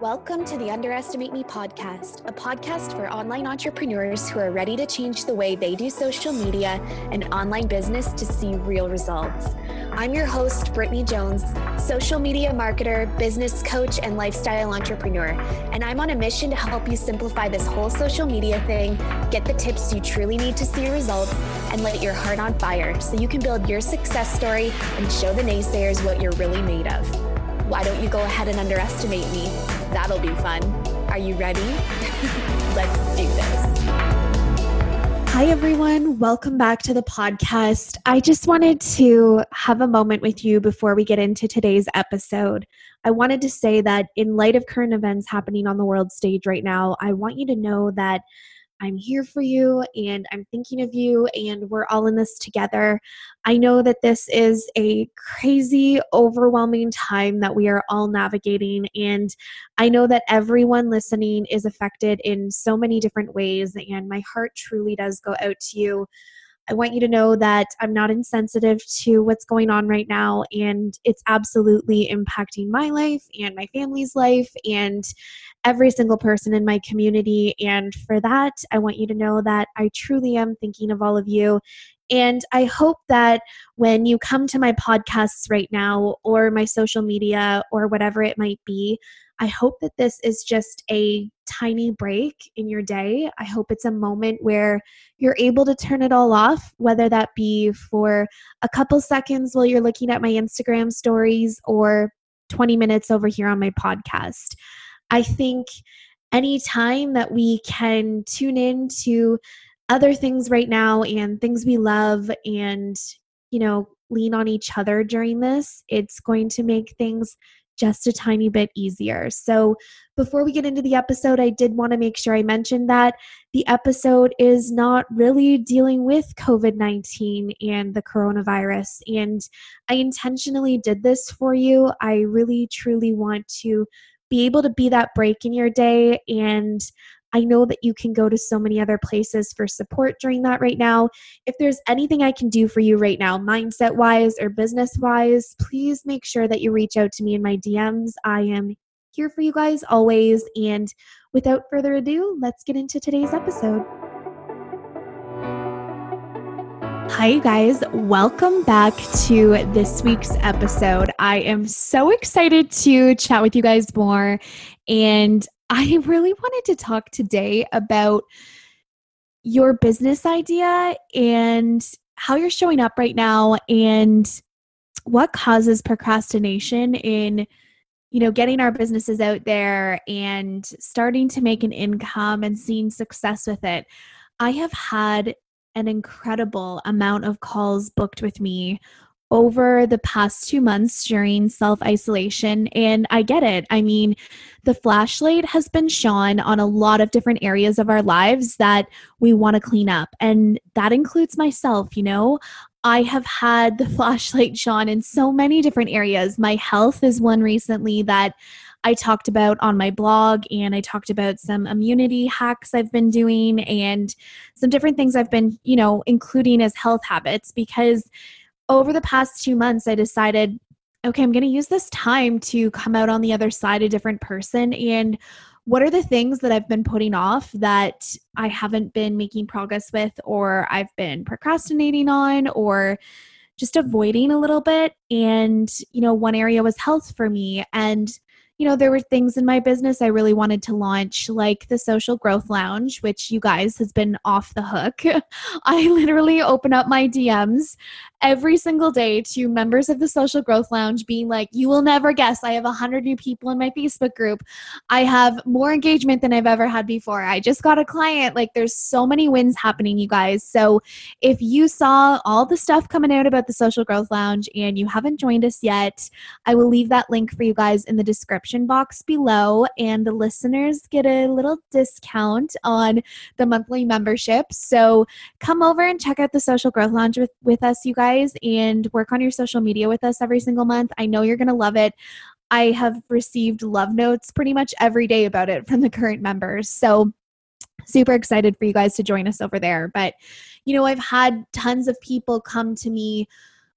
Welcome to the Underestimate Me podcast, a podcast for online entrepreneurs who are ready to change the way they do social media and online business to see real results. I'm your host, Brittany Jones, social media marketer, business coach, and lifestyle entrepreneur. And I'm on a mission to help you simplify this whole social media thing, get the tips you truly need to see results, and light your heart on fire so you can build your success story and show the naysayers what you're really made of. Why don't you go ahead and underestimate me? That'll be fun. Are you ready? Let's do this. Hi, everyone. Welcome back to the podcast. I just wanted to have a moment with you before we get into today's episode. I wanted to say that, in light of current events happening on the world stage right now, I want you to know that I'm here for you and I'm thinking of you and we're all in this together. I know that this is a crazy, overwhelming time that we are all navigating. And I know that everyone listening is affected in so many different ways. And my heart truly does go out to you. I want you to know that I'm not insensitive to what's going on right now, and it's absolutely impacting my life and my family's life and every single person in my community. And for that, I want you to know that I truly am thinking of all of you. And I hope that when you come to my podcasts right now, or my social media, or whatever it might be, I hope that this is just a tiny break in your day. I hope it's a moment where you're able to turn it all off, whether that be for a couple seconds while you're looking at my Instagram stories or 20 minutes over here on my podcast. I think any time that we can tune in to other things right now and things we love and, you know, lean on each other during this, it's going to make things just a tiny bit easier. So, before we get into the episode, I did want to make sure I mentioned that the episode is not really dealing with COVID 19 and the coronavirus. And I intentionally did this for you. I really, truly want to be able to be that break in your day and I know that you can go to so many other places for support during that right now. If there's anything I can do for you right now, mindset wise or business wise, please make sure that you reach out to me in my DMs. I am here for you guys always. And without further ado, let's get into today's episode. Hi, you guys. Welcome back to this week's episode. I am so excited to chat with you guys more. And I really wanted to talk today about your business idea and how you're showing up right now and what causes procrastination in you know getting our businesses out there and starting to make an income and seeing success with it. I have had an incredible amount of calls booked with me over the past two months during self isolation. And I get it. I mean, the flashlight has been shone on a lot of different areas of our lives that we want to clean up. And that includes myself, you know. I have had the flashlight shone in so many different areas. My health is one recently that I talked about on my blog, and I talked about some immunity hacks I've been doing and some different things I've been, you know, including as health habits because over the past two months, I decided, okay, I'm going to use this time to come out on the other side a different person. And what are the things that I've been putting off that I haven't been making progress with, or I've been procrastinating on, or just avoiding a little bit? And, you know, one area was health for me. And you know, there were things in my business I really wanted to launch, like the Social Growth Lounge, which you guys has been off the hook. I literally open up my DMs every single day to members of the Social Growth Lounge being like, You will never guess, I have 100 new people in my Facebook group. I have more engagement than I've ever had before. I just got a client. Like, there's so many wins happening, you guys. So, if you saw all the stuff coming out about the Social Growth Lounge and you haven't joined us yet, I will leave that link for you guys in the description description box below, and the listeners get a little discount on the monthly membership. So come over and check out the Social Growth Lounge with, with us, you guys, and work on your social media with us every single month. I know you're going to love it. I have received love notes pretty much every day about it from the current members. So, super excited for you guys to join us over there. But, you know, I've had tons of people come to me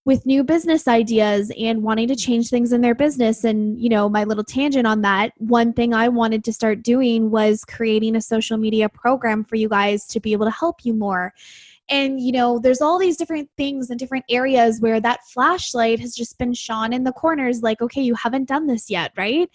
with new business ideas and wanting to change things in their business. And you know my little tangent on that one thing i wanted to start doing was creating a social media program for you guys to be able to help you more. And you know there's all these different things and different areas where that flashlight has just been shone in the corners like okay you haven't done this yet right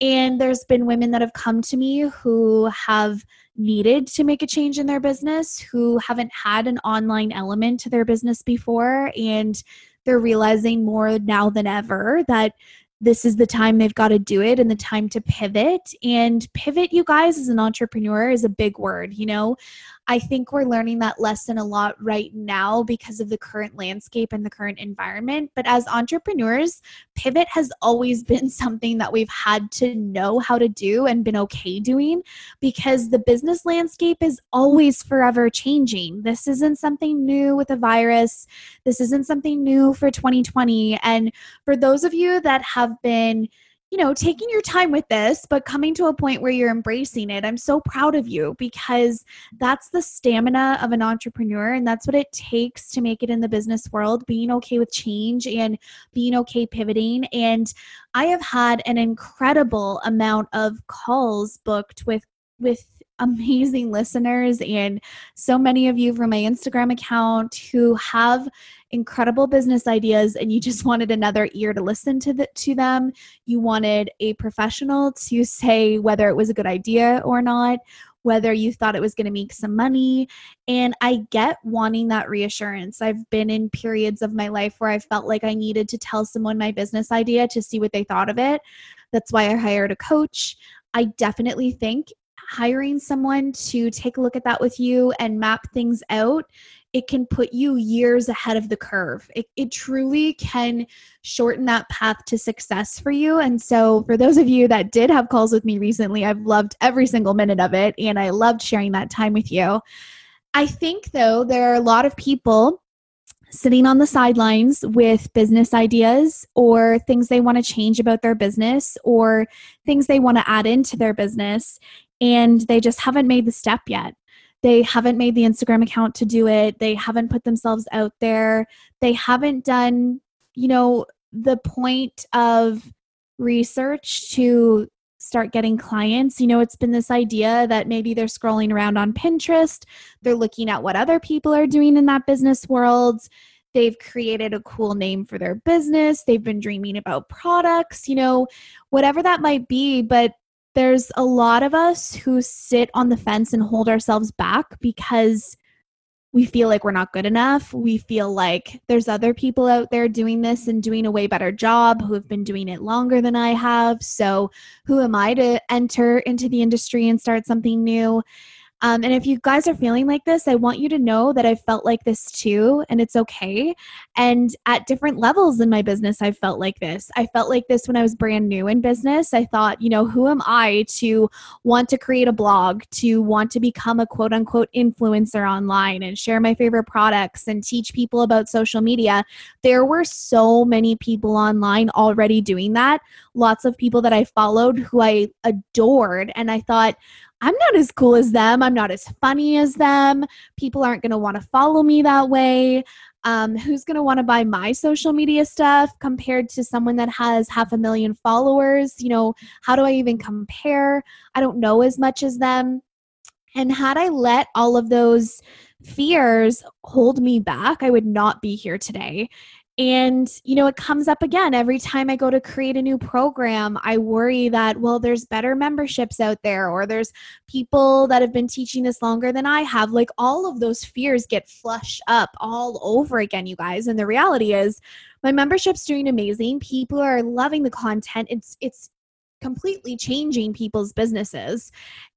and there's been women that have come to me who have needed to make a change in their business, who haven't had an online element to their business before. And they're realizing more now than ever that this is the time they've got to do it and the time to pivot. And pivot, you guys, as an entrepreneur, is a big word. You know, I think we're learning that lesson a lot right now because of the current landscape and the current environment. But as entrepreneurs, pivot has always been something that we've had to know how to do and been okay doing because the business landscape is always forever changing. This isn't something new with a virus, this isn't something new for 2020. And for those of you that have been you know, taking your time with this, but coming to a point where you're embracing it. I'm so proud of you because that's the stamina of an entrepreneur. And that's what it takes to make it in the business world being okay with change and being okay pivoting. And I have had an incredible amount of calls booked with, with, amazing listeners and so many of you from my Instagram account who have incredible business ideas and you just wanted another ear to listen to the, to them. You wanted a professional to say whether it was a good idea or not whether you thought it was going to make some money. And i get wanting that reassurance. I've been in periods of my life where i felt like i needed to tell someone my business idea to see what they thought of it. That's why i hired a coach. I definitely think hiring someone to take a look at that with you and map things out it can put you years ahead of the curve. It, it truly can shorten that path to success for you. And so, for those of you that did have calls with me recently, I've loved every single minute of it and I loved sharing that time with you. I think, though, there are a lot of people sitting on the sidelines with business ideas or things they want to change about their business or things they want to add into their business and they just haven't made the step yet they haven't made the Instagram account to do it. They haven't put themselves out there. They haven't done, you know, the point of research to start getting clients. You know, it's been this idea that maybe they're scrolling around on Pinterest, they're looking at what other people are doing in that business world. They've created a cool name for their business. They've been dreaming about products, you know, whatever that might be. But there's a lot of us who sit on the fence and hold ourselves back because we feel like we're not good enough. We feel like there's other people out there doing this and doing a way better job who have been doing it longer than I have. So, who am I to enter into the industry and start something new? Um, and if you guys are feeling like this, I want you to know that I've felt like this too, and it's okay. And at different levels in my business, I felt like this. I felt like this when I was brand new in business. I thought, you know, who am I to want to create a blog, to want to become a quote unquote influencer online and share my favorite products and teach people about social media? There were so many people online already doing that. Lots of people that I followed who I adored. And I thought, I'm not as cool as them. I'm not as funny as them. People aren't going to want to follow me that way. Um, who's going to want to buy my social media stuff compared to someone that has half a million followers? You know, how do I even compare? I don't know as much as them. And had I let all of those fears hold me back, I would not be here today. And, you know, it comes up again every time I go to create a new program. I worry that, well, there's better memberships out there, or there's people that have been teaching this longer than I have. Like all of those fears get flushed up all over again, you guys. And the reality is, my membership's doing amazing. People are loving the content. It's, it's, completely changing people's businesses.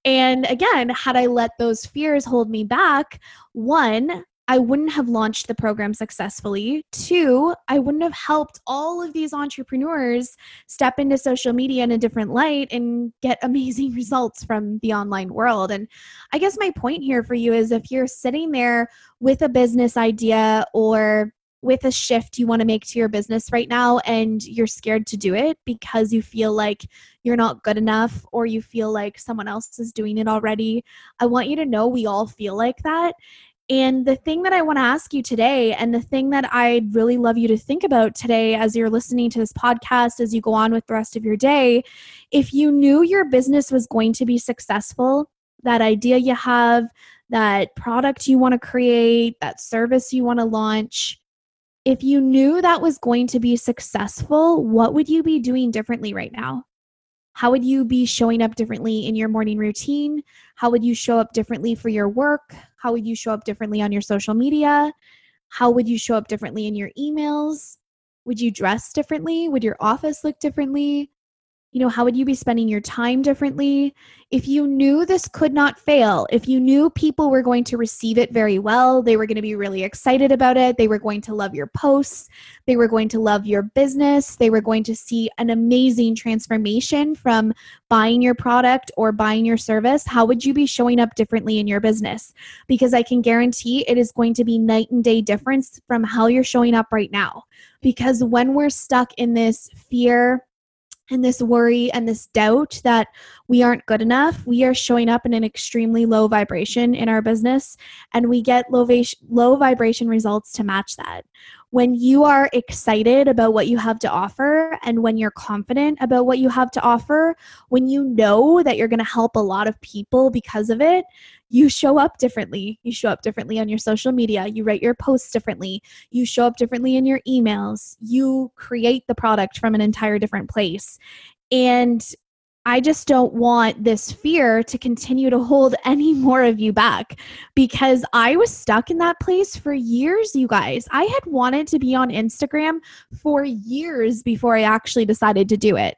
And again, had I let those fears hold me back, one, I wouldn't have launched the program successfully. Two, I wouldn't have helped all of these entrepreneurs step into social media in a different light and get amazing results from the online world. And I guess my point here for you is if you're sitting there with a business idea or with a shift you want to make to your business right now and you're scared to do it because you feel like you're not good enough or you feel like someone else is doing it already, I want you to know we all feel like that. And the thing that I want to ask you today, and the thing that I'd really love you to think about today as you're listening to this podcast, as you go on with the rest of your day, if you knew your business was going to be successful, that idea you have, that product you want to create, that service you want to launch, if you knew that was going to be successful, what would you be doing differently right now? How would you be showing up differently in your morning routine? How would you show up differently for your work? How would you show up differently on your social media? How would you show up differently in your emails? Would you dress differently? Would your office look differently? You know how would you be spending your time differently? If you knew this could not fail if you knew people were going to receive it very well they were going to be really excited about it they were going to love your posts they were going to love your business they were going to see an amazing transformation from buying your product or buying your service how would you be showing up differently in your business? Because i can guarantee it is going to be night and day difference from how you're showing up right now. Because when we're stuck in this fear and this worry and this doubt that we aren't good enough, we are showing up in an extremely low vibration in our business and we get low, va- low vibration results to match that. When you are excited about what you have to offer and when you're confident about what you have to offer, when you know that you're going to help a lot of people because of it, you show up differently. You show up differently on your social media. You write your posts differently. You show up differently in your emails. You create the product from an entire different place. And I just don't want this fear to continue to hold any more of you back because I was stuck in that place for years, you guys. I had wanted to be on Instagram for years before I actually decided to do it.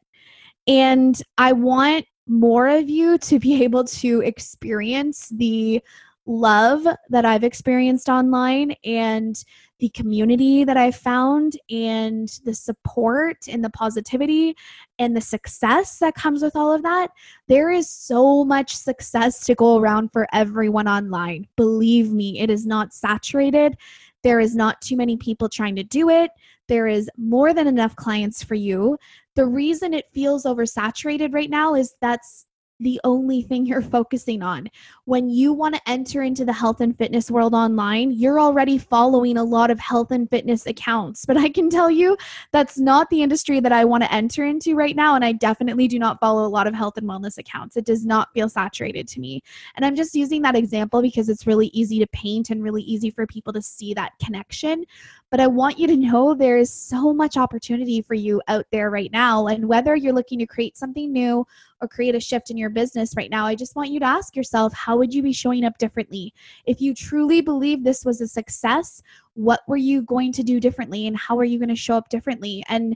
And I want more of you to be able to experience the love that I've experienced online and the community that I've found and the support and the positivity and the success that comes with all of that. There is so much success to go around for everyone online. Believe me, it is not saturated. There is not too many people trying to do it. There is more than enough clients for you. The reason it feels oversaturated right now is that's the only thing you're focusing on. When you want to enter into the health and fitness world online, you're already following a lot of health and fitness accounts. But I can tell you that's not the industry that I want to enter into right now. And I definitely do not follow a lot of health and wellness accounts. It does not feel saturated to me. And I'm just using that example because it's really easy to paint and really easy for people to see that connection. But I want you to know there is so much opportunity for you out there right now. And whether you're looking to create something new or create a shift in your business right now, I just want you to ask yourself how would you be showing up differently? If you truly believe this was a success, what were you going to do differently and how are you going to show up differently? And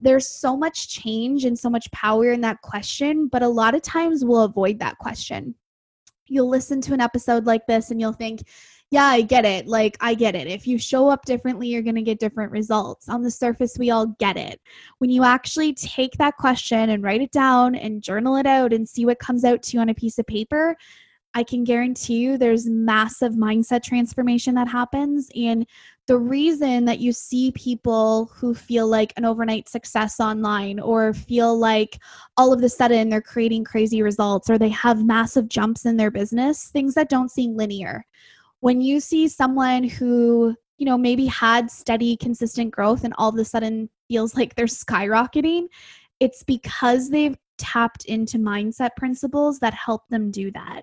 there's so much change and so much power in that question, but a lot of times we'll avoid that question. You'll listen to an episode like this and you'll think, yeah, I get it. Like, I get it. If you show up differently, you're going to get different results. On the surface, we all get it. When you actually take that question and write it down and journal it out and see what comes out to you on a piece of paper, I can guarantee you there's massive mindset transformation that happens. And the reason that you see people who feel like an overnight success online or feel like all of a sudden they're creating crazy results or they have massive jumps in their business, things that don't seem linear when you see someone who you know maybe had steady consistent growth and all of a sudden feels like they're skyrocketing it's because they've tapped into mindset principles that help them do that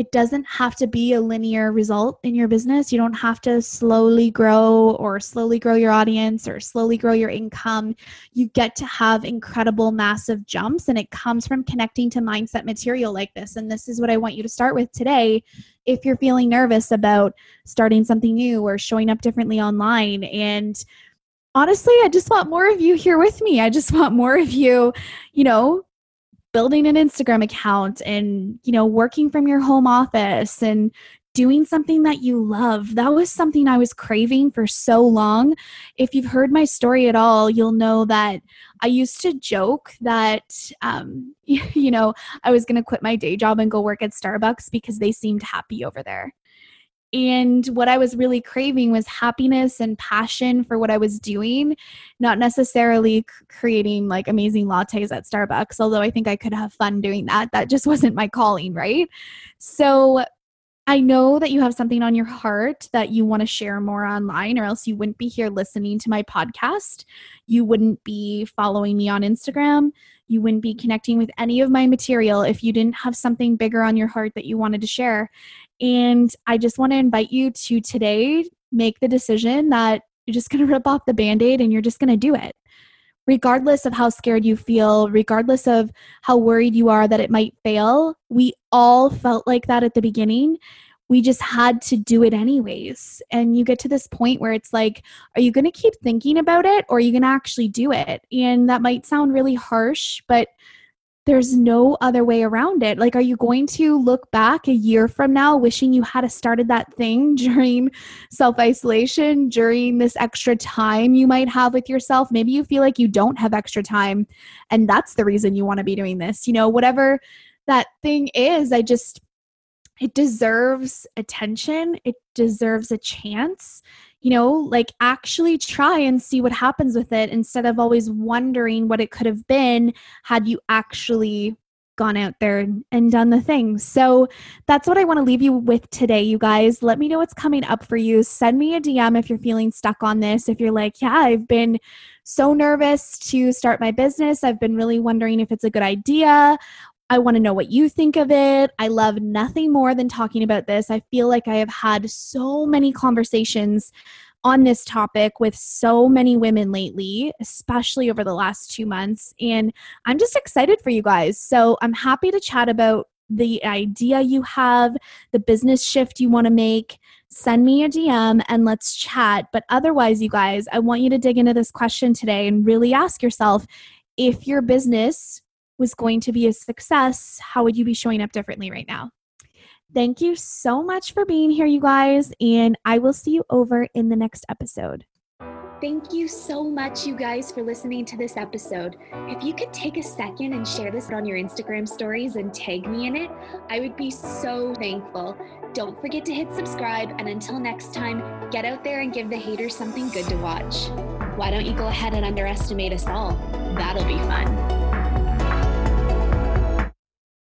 it doesn't have to be a linear result in your business. You don't have to slowly grow or slowly grow your audience or slowly grow your income. You get to have incredible, massive jumps, and it comes from connecting to mindset material like this. And this is what I want you to start with today. If you're feeling nervous about starting something new or showing up differently online and honestly, I just want more of you here with me. I just want more of you, you know, building an Instagram account and, you know, working from your home office and doing something that you love. That was something I was craving for so long. If you've heard my story at all, you'll know that I used to joke that, um, you know, I was going to quit my day job and go work at Starbucks because they seemed happy over there. And what I was really craving was happiness and passion for what I was doing, not necessarily creating like amazing lattes at Starbucks, although I think I could have fun doing that. That just wasn't my calling, right? So I know that you have something on your heart that you want to share more online, or else you wouldn't be here listening to my podcast. You wouldn't be following me on Instagram. You wouldn't be connecting with any of my material if you didn't have something bigger on your heart that you wanted to share. And I just want to invite you to today make the decision that you're just going to rip off the band aid and you're just going to do it regardless of how scared you feel, regardless of how worried you are that it might fail, we all felt like that at the beginning. We just had to do it anyways. And you get to this point where it's like, are you going to keep thinking about it or are you going to actually do it? And that might sound really harsh, but there's no other way around it. Like, are you going to look back a year from now wishing you had started that thing during self isolation, during this extra time you might have with yourself? Maybe you feel like you don't have extra time, and that's the reason you want to be doing this. You know, whatever that thing is, I just, it deserves attention, it deserves a chance you know, like actually try and see what happens with it instead of always wondering what it could have been had you actually gone out there and done the thing. So that's what I want to leave you with today, you guys. Let me know what's coming up for you. Send me a DM if you're feeling stuck on this. If you're like, yeah, I've been so nervous to start my business, I've been really wondering if it's a good idea. I want to know what you think of it. I love nothing more than talking about this. I feel like I have had so many conversations on this topic with so many women lately, especially over the last two months. And I'm just excited for you guys. So I'm happy to chat about the idea you have, the business shift you want to make. Send me a DM and let's chat. But otherwise, you guys, I want you to dig into this question today and really ask yourself if your business was going to be a success, how would you be showing up differently right now? Thank you so much for being here, you guys, and I will see you over in the next episode. Thank you so much, you guys, for listening to this episode. If you could take a second and share this on your Instagram stories and tag me in it, I would be so thankful. Don't forget to hit subscribe, and until next time, get out there and give the haters something good to watch. Why don't you go ahead and underestimate us all? That'll be fun.